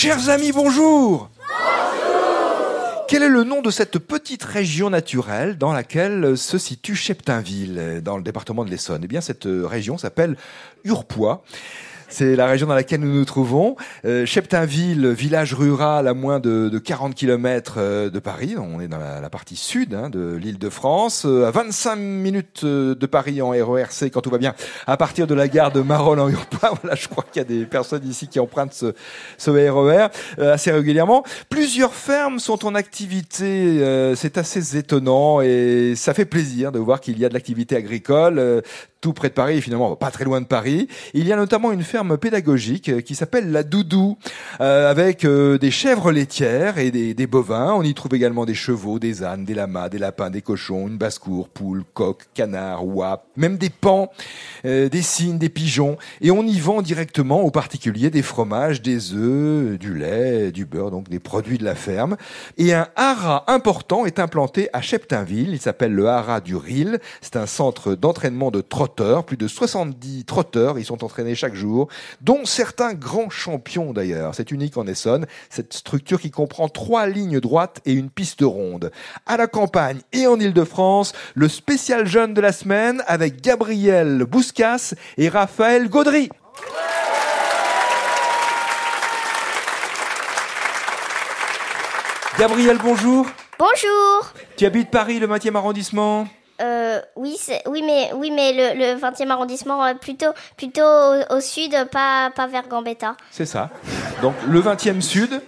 Chers amis, bonjour quel est le nom de cette petite région naturelle dans laquelle se situe Cheptainville, dans le département de l'Essonne? Eh bien, cette région s'appelle Urpois. C'est la région dans laquelle nous nous trouvons. Euh, Cheptainville, village rural à moins de, de 40 km euh, de Paris. On est dans la, partie sud hein, de l'île de France, euh, à 25 minutes euh, de Paris en RERC quand tout va bien. À partir de la gare de Marolles en Urpois, voilà, je crois qu'il y a des personnes ici qui empruntent ce, ce RER assez régulièrement. Plusieurs fermes sont en activité. C'est assez étonnant et ça fait plaisir de voir qu'il y a de l'activité agricole tout près de Paris, finalement pas très loin de Paris. Il y a notamment une ferme pédagogique euh, qui s'appelle la Doudou, euh, avec euh, des chèvres laitières et des, des, bovins. On y trouve également des chevaux, des ânes, des lamas, des lapins, des cochons, une basse-cour, poules, coqs, canards, wap, même des pans, des cygnes, des pigeons. Et on y vend directement aux particuliers des fromages, des œufs, du lait, du beurre, donc des produits de la ferme. Et un haras important est implanté à Cheptainville. Il s'appelle le haras du Ril. C'est un centre d'entraînement de plus de 70 trotteurs, ils sont entraînés chaque jour, dont certains grands champions d'ailleurs. C'est unique en Essonne, cette structure qui comprend trois lignes droites et une piste ronde. À la campagne et en Ile-de-France, le spécial jeune de la semaine avec Gabriel Bouscas et Raphaël Gaudry. Gabriel, bonjour. Bonjour. Tu habites Paris, le 20e arrondissement? Euh, oui, oui, mais, oui, mais le, le 20e arrondissement, euh, plutôt, plutôt au, sud, pas, pas vers Gambetta. C'est ça. Donc le 20e sud,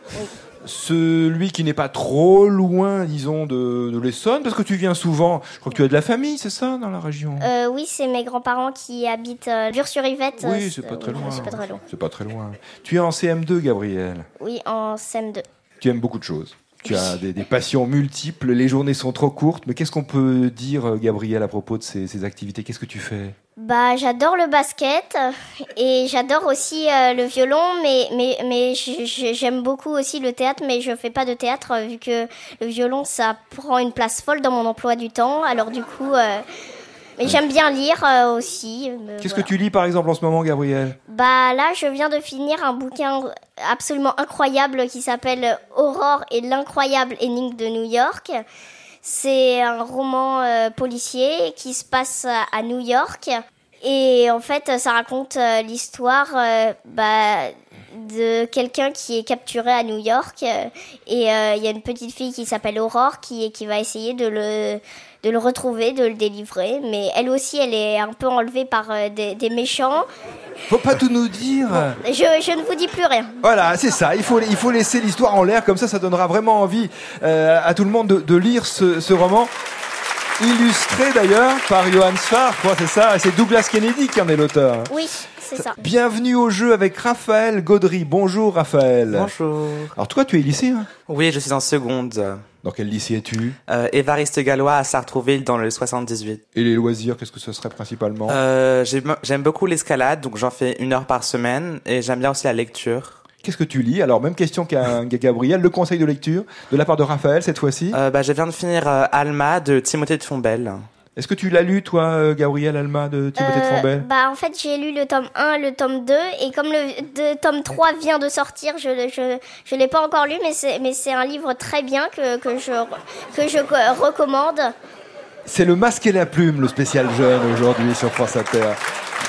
celui qui n'est pas trop loin, disons, de, de l'Essonne, parce que tu viens souvent, je crois que tu as de la famille, c'est ça, dans la région? Euh, Oui, c'est mes grands-parents qui habitent euh, Bure-sur-Yvette. Oui, c'est pas, très loin. C'est pas très loin. C'est pas très loin. Tu es en CM2, Gabriel Oui, en CM2. Tu aimes beaucoup de choses. Tu as des, passions multiples, les journées sont trop courtes, mais qu'est-ce qu'on peut dire, euh, Gabriel, à propos de ces, activités? Qu'est-ce que tu fais? Bah, j'adore le basket et j'adore aussi euh, le violon, mais, mais, mais j'aime beaucoup aussi le théâtre, mais je fais pas de théâtre vu que le violon, ça prend une place folle dans mon emploi du temps. Alors du coup, euh, mais j'aime bien lire euh, aussi. Euh, Qu'est-ce que tu lis par exemple en ce moment, Gabriel? Bah là, je viens de finir un bouquin absolument incroyable qui s'appelle Aurore et l'incroyable énigme de New York. C'est un roman euh, policier qui se passe à New York. Et en fait, ça raconte l'histoire bah, de quelqu'un qui est capturé à New York. Et il y a une petite fille qui s'appelle Aurore qui, qui va essayer de le de le retrouver, de le délivrer. Mais elle aussi, elle est un peu enlevée par euh, des, méchants. Faut pas tout nous dire. je, je, ne vous dis plus rien. Voilà, c'est ça. Il faut, il faut laisser l'histoire en l'air, comme ça, ça donnera vraiment envie euh, à tout le monde de, de lire ce, ce roman illustré d'ailleurs par Johann Sfar, c'est ça, c'est Douglas Kennedy qui en est l'auteur. Oui, c'est ça. Bienvenue au jeu avec Raphaël Gaudry. Bonjour Raphaël. Bonjour. Alors toi, tu es lycéen Oui, je suis en seconde. Dans quel lycée es-tu? Euh, Évariste Gallois à Sartrouville dans le 78. Et les loisirs, qu'est-ce que ce serait principalement? Euh, J'aime beaucoup l'escalade, donc j'en fais une heure par semaine, et j'aime bien aussi la lecture. Qu'est-ce que tu lis? Alors, même question qu'à Gabriel, le conseil de lecture de la part de Raphaël cette fois-ci euh, bah, Je viens de finir euh, Alma de Timothée de Fombelle. Est-ce que tu l'as lu, toi, euh, Gabriel Alma de Timothée de euh, Fombelle Bah, en fait, j'ai lu le tome 1, le tome 2, et comme le tome 3 vient de sortir, je ne je, je l'ai pas encore lu, mais c'est un livre très bien que, que, je, que je recommande. C'est le masque et la plume, le spécial jeune aujourd'hui sur France Inter.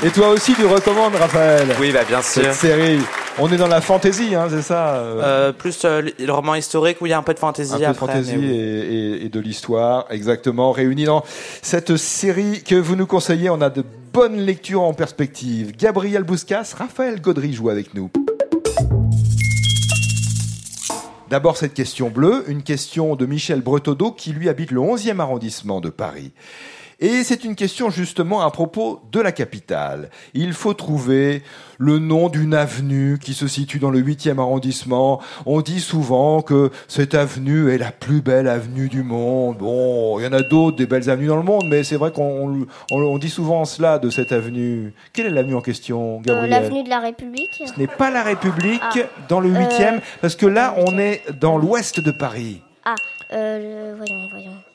Et toi aussi, tu recommandes, Raphaël? Oui, bah, bien sûr. Cette série. On est dans la fantaisie, hein, c'est ça euh euh, Plus euh, le roman historique où il y a un peu de fantaisie. Un peu de fantaisie et, et, de l'histoire, exactement, réunis dans cette série que vous nous conseillez. On a de bonnes lectures en perspective. Gabriel Bouscas, Raphaël Gaudry joue avec nous. D'abord cette question bleue, une question de Michel Bretodeau qui lui habite le 11e arrondissement de Paris. Et c'est une question justement à propos de la capitale. Il faut trouver le nom d'une avenue qui se situe dans le 8e arrondissement. On dit souvent que cette avenue est la plus belle avenue du monde. Bon, il y en a d'autres, des belles avenues dans le monde, mais c'est vrai qu'on on, dit souvent cela de cette avenue. Quelle est l'avenue en question, euh, Gabriel L'avenue de la République. Ce n'est pas la République ah. dans le 8e, euh, parce que là, on est dans l'ouest de Paris. Ah, euh, voyons, voyons.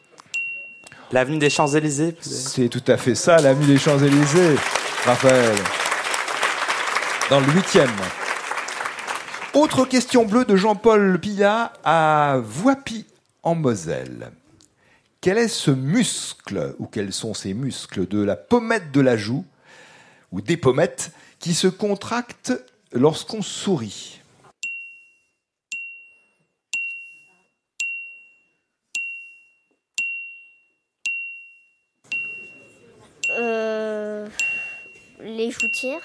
L'avenue des Champs-Élysées C'est tout à fait ça, l'avenue des Champs-Élysées, Raphaël. Dans le huitième. Autre question bleue de Jean-Paul Pillat à Voipy en Moselle. Quel est ce muscle, ou quels sont ces muscles de la pommette de la joue, ou des pommettes, qui se contractent lorsqu'on sourit? Les joutières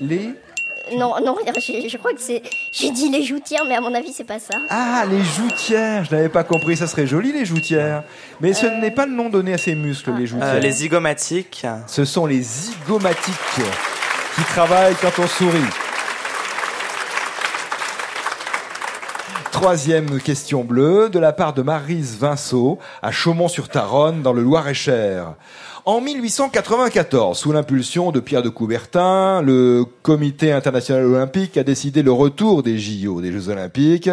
Les Non, non, je, je crois que c'est. J'ai dit les joutières, mais à mon avis, c'est pas ça. Ah, les joutières Je n'avais pas compris, ça serait joli les joutières. Mais ce n'est pas le nom donné à ces muscles, les joutières. Euh, les zygomatiques. Ce sont les zygomatiques qui travaillent quand on sourit. Troisième question bleue de la part de Marise Vinceau à Chaumont-sur-Taronne dans le Loir-et-Cher. En 1894, sous l'impulsion de Pierre de Coubertin, le Comité international olympique a décidé le retour des JO, des Jeux olympiques.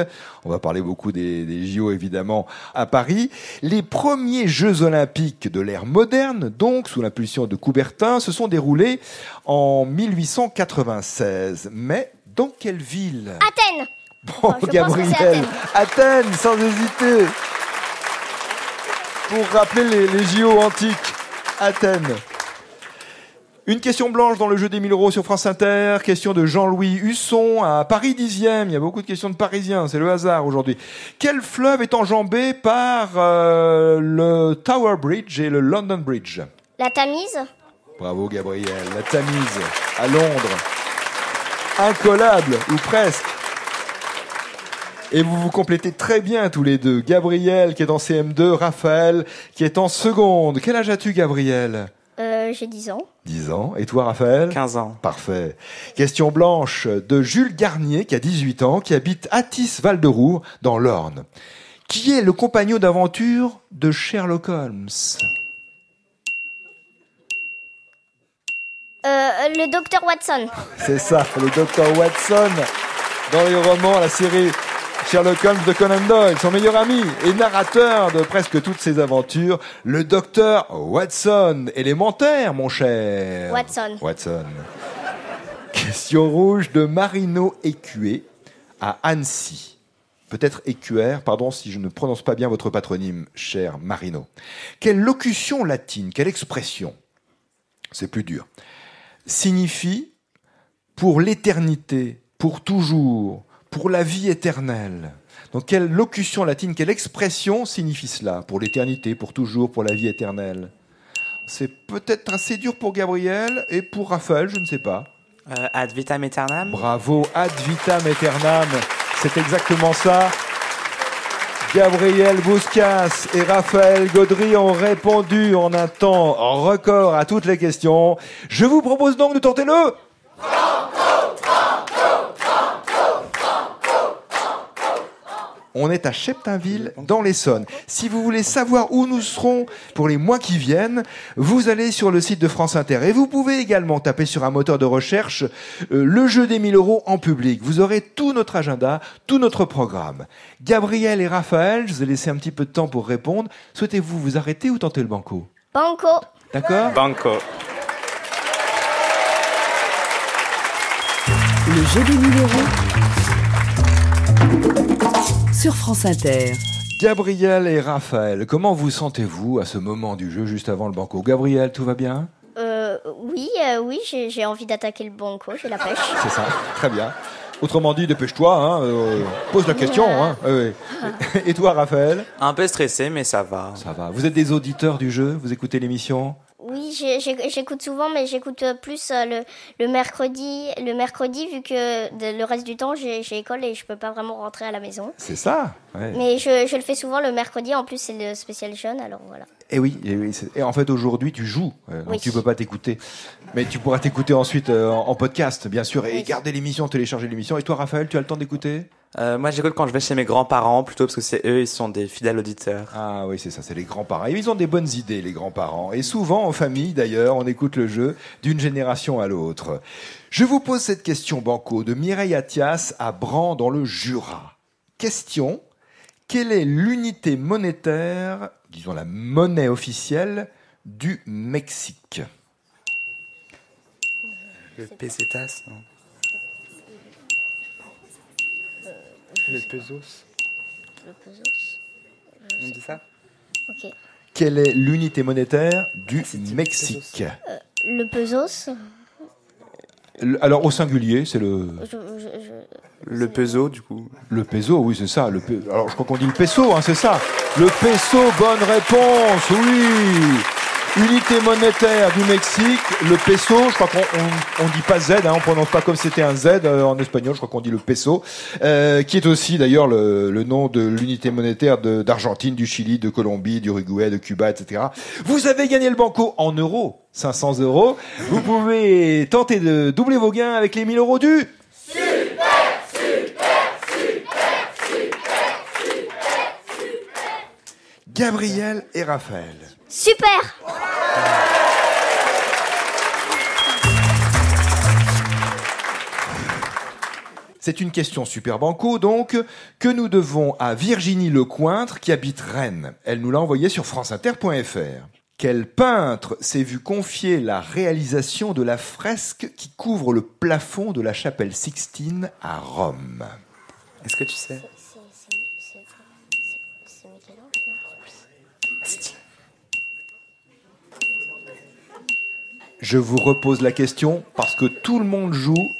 On va parler beaucoup des, des JO évidemment à Paris. Les premiers Jeux olympiques de l'ère moderne, donc sous l'impulsion de Coubertin, se sont déroulés en 1896. Mais dans quelle ville? Athènes Bon, Enfin, Gabriel, Athènes, sans hésiter. Pour rappeler les, les JO antiques, Athènes. Une question blanche dans le jeu des 1000 euros sur France Inter. Question de Jean-Louis Husson à Paris 10e. Il y a beaucoup de questions de Parisiens, c'est le hasard aujourd'hui. Quel fleuve est enjambé par euh, le Tower Bridge et le London Bridge? La Tamise Bravo Gabriel. La Tamise à Londres. Incollable, ou presque. Et vous vous complétez très bien tous les deux. Gabriel qui est en CM2, Raphaël qui est en seconde. Quel âge as-tu Gabriel euh, J'ai 10 ans. 10 ans. Et toi Raphaël 15 ans. Parfait. Question blanche de Jules Garnier qui a 18 ans, qui habite Atis Val de Roure dans l'Orne. Qui est le compagnon d'aventure de Sherlock Holmes Euh, le docteur Watson. C'est ça, le docteur Watson dans les romans, la série Sherlock Holmes de Conan Doyle, son meilleur ami et narrateur de presque toutes ses aventures, le docteur Watson, élémentaire, mon cher. Watson. Watson. Question rouge de Marino Écué à Annecy. Peut-être écuère, pardon si je ne prononce pas bien votre patronyme, cher Marino. Quelle locution latine, quelle expression, c'est plus dur, signifie pour l'éternité, pour toujours, pour la vie éternelle. Donc quelle locution latine, quelle expression signifie cela Pour l'éternité, pour toujours, pour la vie éternelle? C'est peut-être assez dur pour Gabriel et pour Raphaël, je ne sais pas. Euh, ad vitam aeternam. Bravo, ad vitam aeternam, c'est exactement ça. Gabriel Bouscas et Raphaël Gaudry ont répondu en un temps record à toutes les questions. Je vous propose donc de tenter le... On est à Cheptainville, dans l'Essonne. Si vous voulez savoir où nous serons pour les mois qui viennent, vous allez sur le site de France Inter. Et vous pouvez également taper sur un moteur de recherche euh, le jeu des 1000 euros en public. Vous aurez tout notre agenda, tout notre programme. Gabriel et Raphaël, je vous ai laissé un petit peu de temps pour répondre. Souhaitez-vous vous arrêter ou tenter le banco? Banco. D'accord? Banco. Le jeu des 1000 euros sur France Inter. Gabriel et Raphaël, comment vous sentez-vous à ce moment du jeu juste avant le banco? Gabriel, tout va bien? Euh, oui, euh, oui, j'ai j'ai envie d'attaquer le banco, j'ai la pêche. C'est ça, très bien. Autrement dit, dépêche-toi, hein, euh, pose la question. Hein, oui. Et toi, Raphaël? Un peu stressé, mais ça va. Ça va. Vous êtes des auditeurs du jeu? Vous écoutez l'émission? Oui, j'écoute souvent, mais j'écoute euh, plus euh, le, le mercredi, le mercredi vu que le reste du temps j'ai école et je peux pas vraiment rentrer à la maison. C'est ça ouais. Mais je, je le fais souvent le mercredi. En plus, c'est le spécial jeune, alors voilà. Et oui, et oui, c'est- et en fait aujourd'hui tu joues, euh, donc Oui. tu peux pas t'écouter, mais tu pourras t'écouter ensuite en, en podcast, bien sûr, et Oui. garder l'émission, télécharger l'émission. Et toi, Raphaël, tu as le temps d'écouter? Euh, moi, j'écoute quand je vais chez mes grands-parents, plutôt parce que c'est eux, ils sont des fidèles auditeurs. Ah oui, c'est ça, c'est les grands-parents. Et Ils ont des bonnes idées, les grands-parents. Et souvent, en famille, d'ailleurs, on écoute le jeu d'une génération à l'autre. Je vous pose cette question banco de Mireille Attias à Bran dans le Jura. Question quelle est l'unité monétaire, disons la monnaie officielle du Mexique? Le pesetas, non? Le pesos. Le pesos. On dit ça Ok. Quelle est l'unité monétaire du Mexique Le pesos. Le- Alors au singulier, c'est le Je, je- je- Le peso, du coup. le peso, oui c'est ça. Le pe- Alors je crois qu'on dit le peso, hein, c'est ça. Le peso, bonne réponse, oui. Unité monétaire du Mexique, le peso. Je crois qu'on on, dit pas Z, hein, on prononce pas comme c'était un Z euh, en espagnol. Je crois qu'on dit le peso, euh, qui est aussi d'ailleurs le, le nom de l'unité monétaire d'Argentine, du Chili, de Colombie, d'Uruguay, de Cuba, etc. Vous avez gagné le banco en euros, 500 euros. Vous pouvez tenter de doubler vos gains avec les 1000 euros du Gabriel et Raphaël. Super C'est une question super banco, donc, que nous devons à Virginie Lecointre, qui habite Rennes. Elle nous l'a envoyé sur franceinter.fr. Quel peintre s'est vu confier la réalisation de la fresque qui couvre le plafond de la chapelle Sixtine à Rome? Est-ce que tu sais? Je vous repose la question parce que tout le monde joue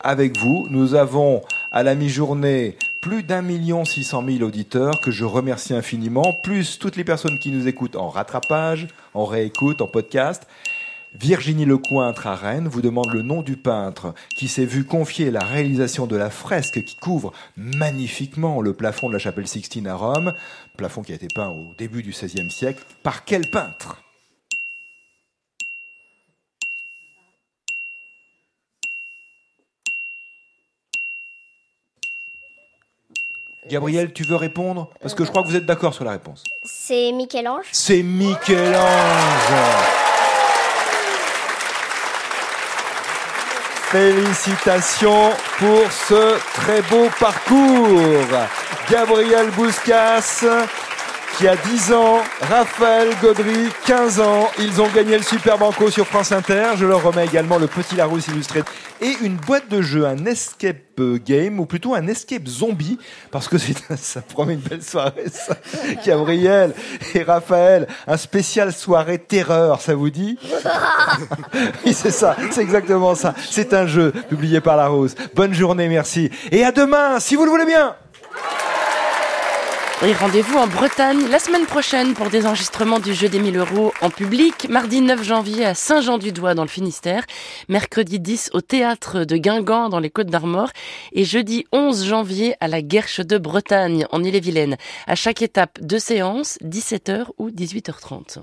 avec vous. Nous avons à la mi-journée plus d'un million six cent mille auditeurs que je remercie infiniment, plus toutes les personnes qui nous écoutent en rattrapage, en réécoute, en podcast. Virginie Lecointre à Rennes vous demande le nom du peintre qui s'est vu confier la réalisation de la fresque qui couvre magnifiquement le plafond de la chapelle Sixtine à Rome, plafond qui a été peint au début du XVIe siècle. Par quel peintre? Gabriel, tu veux répondre? Parce que je crois que vous êtes d'accord sur la réponse. C'est Michel-Ange? C'est Michel-Ange. Félicitations pour ce très beau parcours. Gabriel Bouscas, qui a 10 ans, Raphaël Gaudry, 15 ans. Ils ont gagné le Super Banco sur France Inter. Je leur remets également le Petit Larousse illustré et une boîte de jeu, un escape game, ou plutôt un escape zombie, parce que ça promet une belle soirée, ça. Gabriel et Raphaël, un spécial soirée terreur, ça vous dit? Oui, c'est ça, c'est exactement ça. C'est un jeu publié par Larousse. Bonne journée, merci. Et à demain, si vous le voulez bien Et rendez-vous en Bretagne la semaine prochaine pour des enregistrements du jeu des 1000 euros en public. Mardi 9 janvier à Saint-Jean-du-Doigt dans le Finistère. Mercredi 10 au théâtre de Guingamp dans les Côtes d'Armor. Et jeudi 11 janvier à la Guerche de Bretagne en Ille-et-Vilaine. À chaque étape, deux séances, 17h ou 18h30.